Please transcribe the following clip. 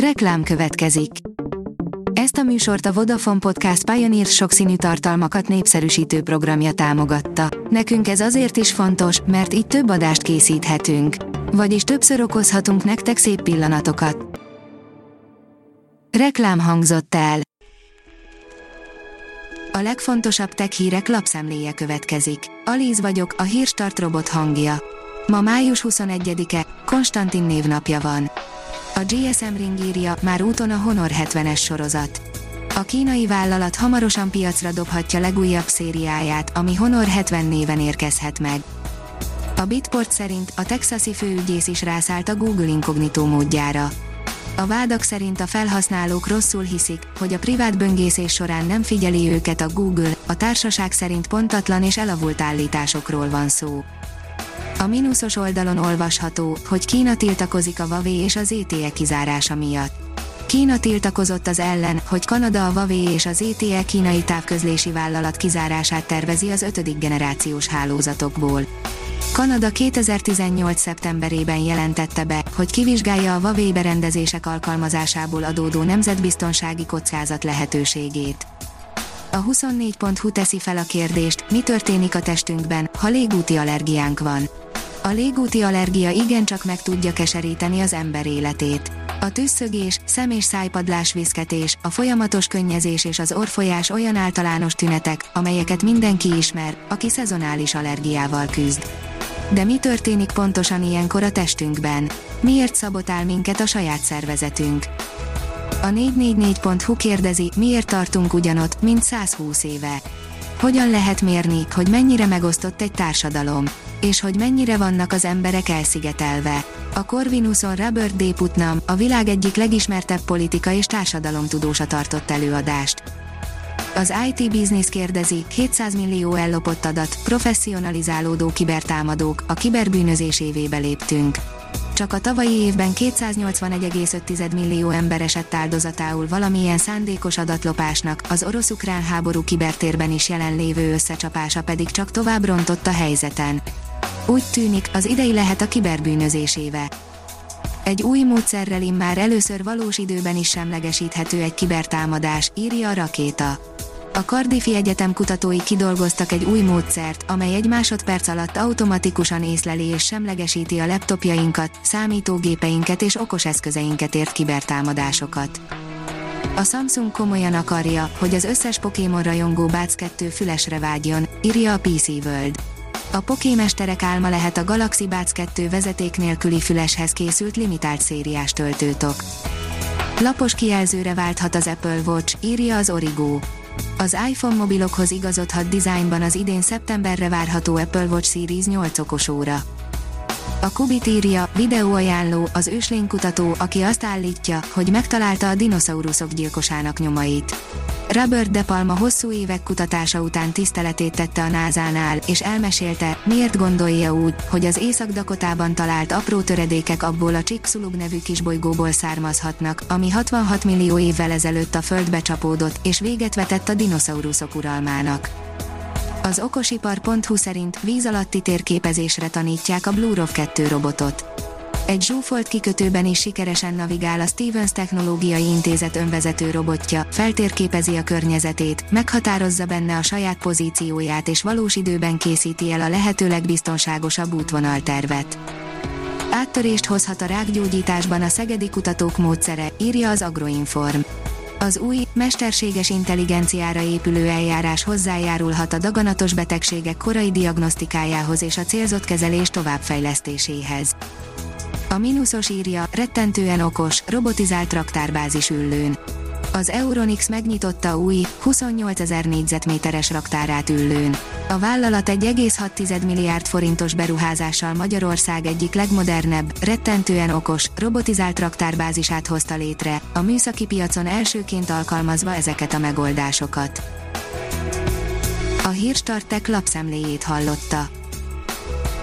Reklám következik. Ezt a műsort a Vodafone Podcast Pioneer sokszínű tartalmakat népszerűsítő programja támogatta. Nekünk ez azért is fontos, mert így több adást készíthetünk. Vagyis többször okozhatunk nektek szép pillanatokat. Reklám hangzott el. A legfontosabb tech hírek lapszemléje következik. Alíz vagyok, a hírstart robot hangja. Ma május 21-e, Konstantin névnapja van. A GSM Ring írja, már úton a Honor 70-es sorozat. A kínai vállalat hamarosan piacra dobhatja legújabb szériáját, ami Honor 70 néven érkezhet meg. A Bitport szerint a texasi főügyész is rászállt a Google Incognito módjára. A vádak szerint a felhasználók rosszul hiszik, hogy a privát böngészés során nem figyeli őket a Google, a társaság szerint pontatlan és elavult állításokról van szó. A mínuszos oldalon olvasható, hogy Kína tiltakozik a Huawei és az ETE kizárása miatt. Kína tiltakozott az ellen, hogy Kanada a Huawei és az ETE kínai távközlési vállalat kizárását tervezi az ötödik generációs hálózatokból. Kanada 2018. szeptemberében jelentette be, hogy kivizsgálja a Huawei berendezések alkalmazásából adódó nemzetbiztonsági kockázat lehetőségét. A 24.hu teszi fel a kérdést, mi történik a testünkben, ha légúti allergiánk van. A légúti allergia igencsak meg tudja keseríteni az ember életét. A tüsszögés, szem- és szájpadlás viszketés, a folyamatos könnyezés és az orfolyás olyan általános tünetek, amelyeket mindenki ismer, aki szezonális allergiával küzd. De mi történik pontosan ilyenkor a testünkben? Miért szabotál minket a saját szervezetünk? A 444.hu kérdezi, miért tartunk ugyanott, mint 120 éve. Hogyan lehet mérni, hogy mennyire megosztott egy társadalom? És hogy mennyire vannak az emberek elszigetelve? A Corvinuson Robert D. Putnam, a világ egyik legismertebb politika és társadalomtudósa tartott előadást. Az IT Business kérdezi, 700 millió ellopott adat, professzionalizálódó kibertámadók, a kiberbűnözés évébe léptünk. Csak a tavalyi évben 281,5 millió ember esett áldozatául valamilyen szándékos adatlopásnak, az orosz-ukrán háború kibertérben is jelenlévő összecsapása pedig csak tovább rontott a helyzeten. Úgy tűnik, az idei lehet a kiberbűnözés éve. Egy új módszerrel immár először valós időben is semlegesíthető egy kibertámadás, írja a rakéta. A Cardiffi Egyetem kutatói kidolgoztak egy új módszert, amely egy másodperc alatt automatikusan észleli és semlegesíti a laptopjainkat, számítógépeinket és okoseszközeinket ért kibertámadásokat. A Samsung komolyan akarja, hogy az összes Pokémon rajongó Bác 2 fülesre vágyon, írja a PC World. A pokémesterek álma lehet a Galaxy Buds 2 vezeték nélküli füleshez készült limitált szériás töltőtok. Lapos kijelzőre válthat az Apple Watch, írja az Origo. Az iPhone mobilokhoz igazodhat dizájnban az idén szeptemberre várható Apple Watch Series 8 okos óra. A Kubit írja, videóajánló, az őslénykutató, aki azt állítja, hogy megtalálta a dinoszauruszok gyilkosának nyomait. Robert De Palma hosszú évek kutatása után tiszteletét tette a NASA-nál, és elmesélte, miért gondolja úgy, hogy az Észak-Dakotában talált apró töredékek abból a Chicxulub nevű kisbolygóból származhatnak, ami 66 millió évvel ezelőtt a Földbe csapódott, és véget vetett a dinoszauruszok uralmának. Az okosipar.hu szerint víz alatti térképezésre tanítják a Blurov 2 robotot. Egy zsúfolt kikötőben is sikeresen navigál a Stevens Technológiai Intézet önvezető robotja, feltérképezi a környezetét, meghatározza benne a saját pozícióját és valós időben készíti el a lehető legbiztonságosabb útvonaltervet. Áttörést hozhat a rákgyógyításban a szegedi kutatók módszere, írja az Agroinform. Az új, mesterséges intelligenciára épülő eljárás hozzájárulhat a daganatos betegségek korai diagnosztikájához és a célzott kezelés továbbfejlesztéséhez. A mínuszos írja, rettentően okos, robotizált raktárbázis üllőn. Az Euronix megnyitotta új, 28 ezer négyzetméteres raktárát üllőn. A vállalat 1,6 milliárd forintos beruházással Magyarország egyik legmodernebb, rettentően okos, robotizált raktárbázisát hozta létre, a műszaki piacon elsőként alkalmazva ezeket a megoldásokat. A Hírstartek lapszemléjét hallotta.